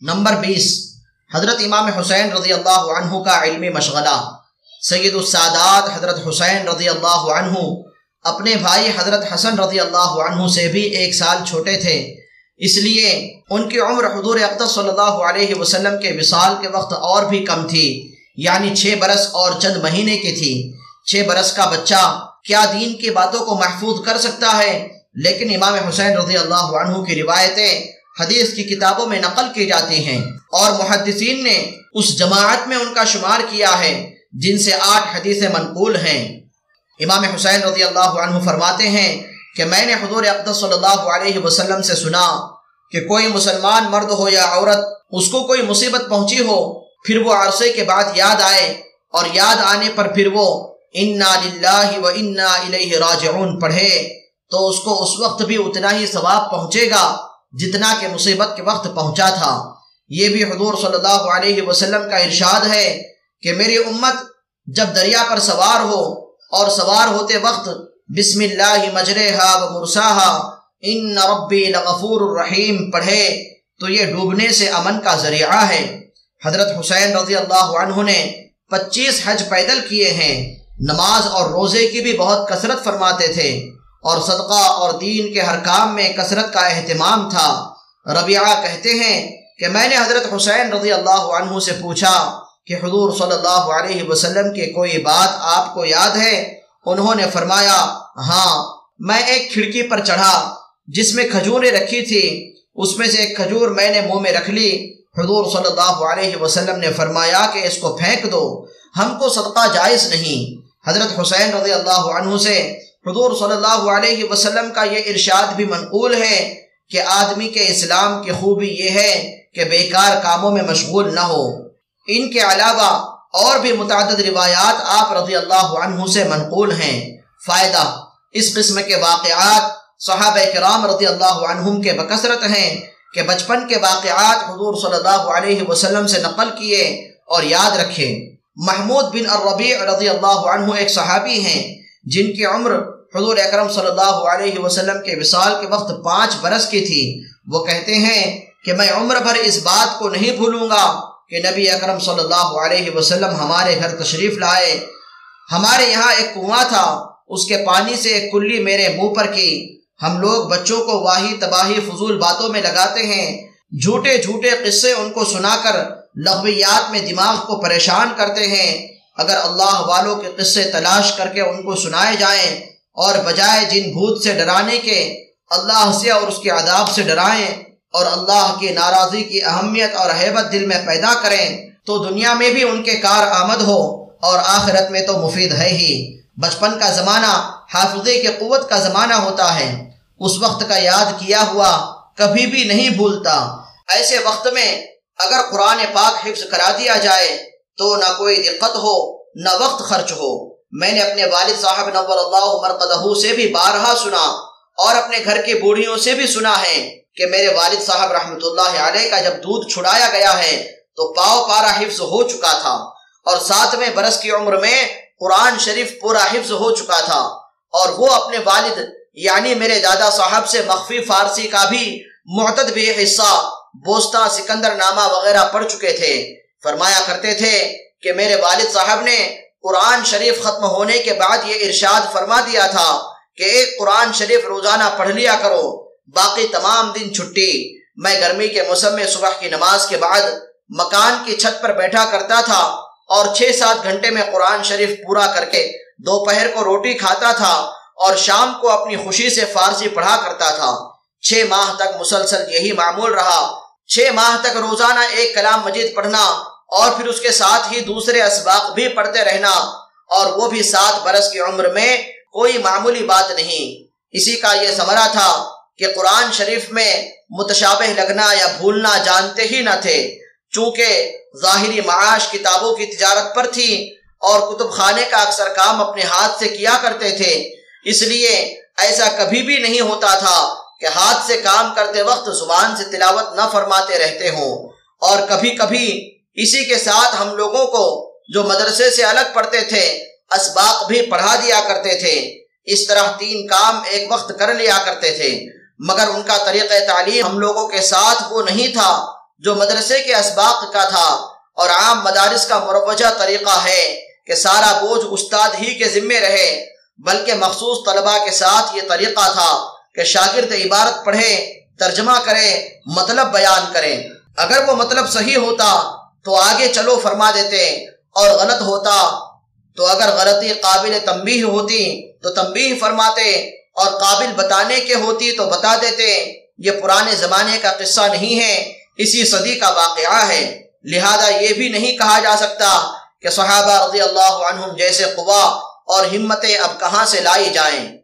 Number بیس، حضرت امام حسین رضی اللہ عنہ کا علمی مشغلہ۔ سید السادات حضرت حسین رضی اللہ عنہ اپنے بھائی حضرت حسن رضی اللہ عنہ سے بھی ایک سال چھوٹے تھے۔ اس لیے ان کی عمر حضور اقدس صلی اللہ علیہ وسلم کے وصال کے وقت اور بھی کم تھی۔ یعنی چھ برس اور چند مہینے کی تھی۔ چھ برس کا بچہ کیا دین کی باتوں کو محفوظ کر سکتا ہے؟ لیکن امام حسین رضی اللہ عنہ کی روایتیں حدیث کی کتابوں میں نقل کی جاتی ہیں اور محدثین نے اس جماعت میں ان کا شمار کیا ہے جن سے آٹھ حدیثیں منقول ہیں۔ امام حسین رضی اللہ عنہ فرماتے ہیں کہ میں نے حضور اقدس صلی اللہ علیہ وسلم سے سنا کہ کوئی مسلمان مرد ہو یا عورت، اس کو کوئی مصیبت پہنچی ہو، پھر وہ عرصے کے بعد یاد آئے اور یاد آنے پر پھر وہ انا للہ و انا الیہ راجعون پڑھے تو اس کو اس وقت بھی اتنا ہی ثواب پہنچے گا جتنا کہ مصیبت کے وقت پہنچا تھا۔ یہ بھی حضور صلی اللہ علیہ وسلم کا ارشاد ہے کہ میری امت جب دریا پر سوار ہو اور سوار ہوتے وقت بسم اللہ مجرحا و مرساہا، ان ربی لغفور الرحیم پڑھے، تو یہ ڈوبنے سے امن کا ذریعہ ہے۔ حضرت حسین رضی اللہ عنہ نے پچیس حج پیدل کیے ہیں۔ نماز اور روزے کی بھی بہت کثرت فرماتے تھے۔ اور صدقہ اور دین کے ہر کام میں کثرت کا اہتمام تھا۔ ربیعہ کہتے ہیں کہ میں نے حضرت حسین رضی اللہ عنہ سے پوچھا کہ حضور صلی اللہ علیہ وسلم کی کوئی بات آپ کو یاد ہے؟ انہوں نے فرمایا ہاں میں ایک کھڑکی پر چڑھا، جس میں کھجوریں رکھی تھی اس میں سے ایک کھجور میں نے منہ میں رکھ لی۔ حضور صلی اللہ علیہ وسلم نے فرمایا کہ اس کو پھینک دو، ہم کو صدقہ جائز نہیں۔ حضرت حسین رضی اللہ عنہ سے حضور صلی اللہ علیہ وسلم کا یہ ارشاد بھی منقول ہے کہ آدمی کے اسلام کی خوبی یہ ہے کہ بیکار کاموں میں مشغول نہ ہو۔ ان کے علاوہ اور بھی متعدد روایات آپ رضی اللہ عنہ سے منقول ہیں۔ فائدہ، اس قسم کے واقعات صحابہ کرام رضی اللہ عنہم کے بکثرت ہیں کہ بچپن کے واقعات حضور صلی اللہ علیہ وسلم سے نقل کیے اور یاد رکھے محمود بن الربیع رضی اللہ عنہ ایک صحابی ہیں جن کی عمر حضور اکرم صلی اللہ علیہ وسلم کے وصال کے وقت پانچ برس کی تھی، وہ کہتے ہیں کہ میں عمر بھر اس بات کو نہیں بھولوں گا کہ نبی اکرم صلی اللہ علیہ وسلم ہمارے گھر تشریف لائے۔ ہمارے یہاں ایک کنواں تھا، اس کے پانی سے ایک کلی میرے منہ پر کی۔ ہم لوگ بچوں کو واہی تباہی فضول باتوں میں لگاتے ہیں۔ جھوٹے جھوٹے قصے ان کو سنا کر لغویات میں دماغ کو پریشان کرتے ہیں۔ اگر اللہ والوں کے قصے تلاش کر کے ان کو سنائے جائیں اور بجائے جن بھوت سے ڈرانے کے، اللہ سے اور اس کے عذاب سے ڈرائیں اور اللہ کی ناراضی کی اہمیت اور حیبت دل میں پیدا کریں، تو دنیا میں بھی ان کے کار آمد ہو اور آخرت میں تو مفید ہے ہی۔ بچپن کا زمانہ حافظے کے قوت کا زمانہ ہوتا ہے۔ اس وقت کا یاد کیا ہوا کبھی بھی نہیں بھولتا۔ ایسے وقت میں اگر قرآن پاک حفظ کرا دیا جائے تو نہ کوئی دقت ہو، نہ وقت خرچ ہو۔ میں نے اپنے والد صاحب نور اللہ مرقدہ سے بھی بارہا سنا اور اپنے گھر کی بوڑھیوں سے بھی سنا ہے کہ میرے والد صاحب رحمۃ اللہ علیہ کا جب دودھ چھڑایا گیا ہے تو پاؤ پارا حفظ ہو چکا تھا اور ساتویں برس کی عمر میں قرآن شریف پورا حفظ ہو چکا تھا اور وہ اپنے والد یعنی میرے دادا صاحب سے مخفی فارسی کا بھی معتد بھی حصہ بوستا سکندر نامہ وغیرہ پڑھ چکے تھے۔ فرمایا کرتے تھے کہ میرے والد صاحب نے قرآن شریف ختم ہونے کے بعد یہ ارشاد فرما دیا تھا کہ ایک قرآن شریف روزانہ پڑھ لیا کرو، باقی تمام دن چھٹی۔ میں گرمی کے موسم میں صبح کی نماز کے بعد مکان کی چھت پر بیٹھا کرتا تھا اور چھ سات گھنٹے میں قرآن شریف پورا کر کے دوپہر کو روٹی کھاتا تھا اور شام کو اپنی خوشی سے فارسی پڑھا کرتا تھا۔ چھ ماہ تک مسلسل یہی معمول رہا۔ چھ ماہ تک روزانہ ایک کلام مجید پڑھنا اور پھر اس کے ساتھ ہی دوسرے اسباق بھی پڑھتے رہنا اور وہ بھی سات برس کی عمر میں کوئی معمولی بات نہیں۔ اسی کا یہ سمرا تھا کہ قرآن شریف میں متشابہ لگنا یا بھولنا جانتے ہی نہ تھے، چونکہ ظاہری معاش کتابوں کی تجارت پر تھی اور کتب خانے کا اکثر کام اپنے ہاتھ سے کیا کرتے تھے۔ اس لیے ایسا کبھی بھی نہیں ہوتا تھا کہ ہاتھ سے کام کرتے وقت زبان سے تلاوت نہ فرماتے رہتے ہوں۔ اور کبھی کبھی اسی کے ساتھ ہم لوگوں کو جو مدرسے سے الگ پڑھتے تھے، اسباق بھی پڑھا دیا کرتے تھے۔ اس طرح تین کام ایک وقت کر لیا کرتے تھے۔ مگر ان کا طریقہ تعلیم ہم لوگوں کے ساتھ وہ نہیں تھا جو مدرسے کے اسباق کا تھا۔ اور عام مدارس کا مروجہ طریقہ ہے کہ سارا بوجھ استاد ہی کے ذمے رہے، بلکہ مخصوص طلبہ کے ساتھ یہ طریقہ تھا کہ شاگرد عبارت پڑھے ترجمہ کرے مطلب بیان کرے اگر وہ مطلب صحیح ہوتا تو آگے چلو فرما دیتے اور غلط ہوتا تو اگر غلطی قابل تنبیہ ہوتی تو تنبیہ فرماتے اور قابل بتانے کے ہوتی تو بتا دیتے۔ یہ پرانے زمانے کا قصہ نہیں ہے، اسی صدی کا واقعہ ہے۔ لہذا یہ بھی نہیں کہا جا سکتا کہ صحابہ رضی اللہ عنہم جیسے قوا اور ہمتیں اب کہاں سے لائی جائیں۔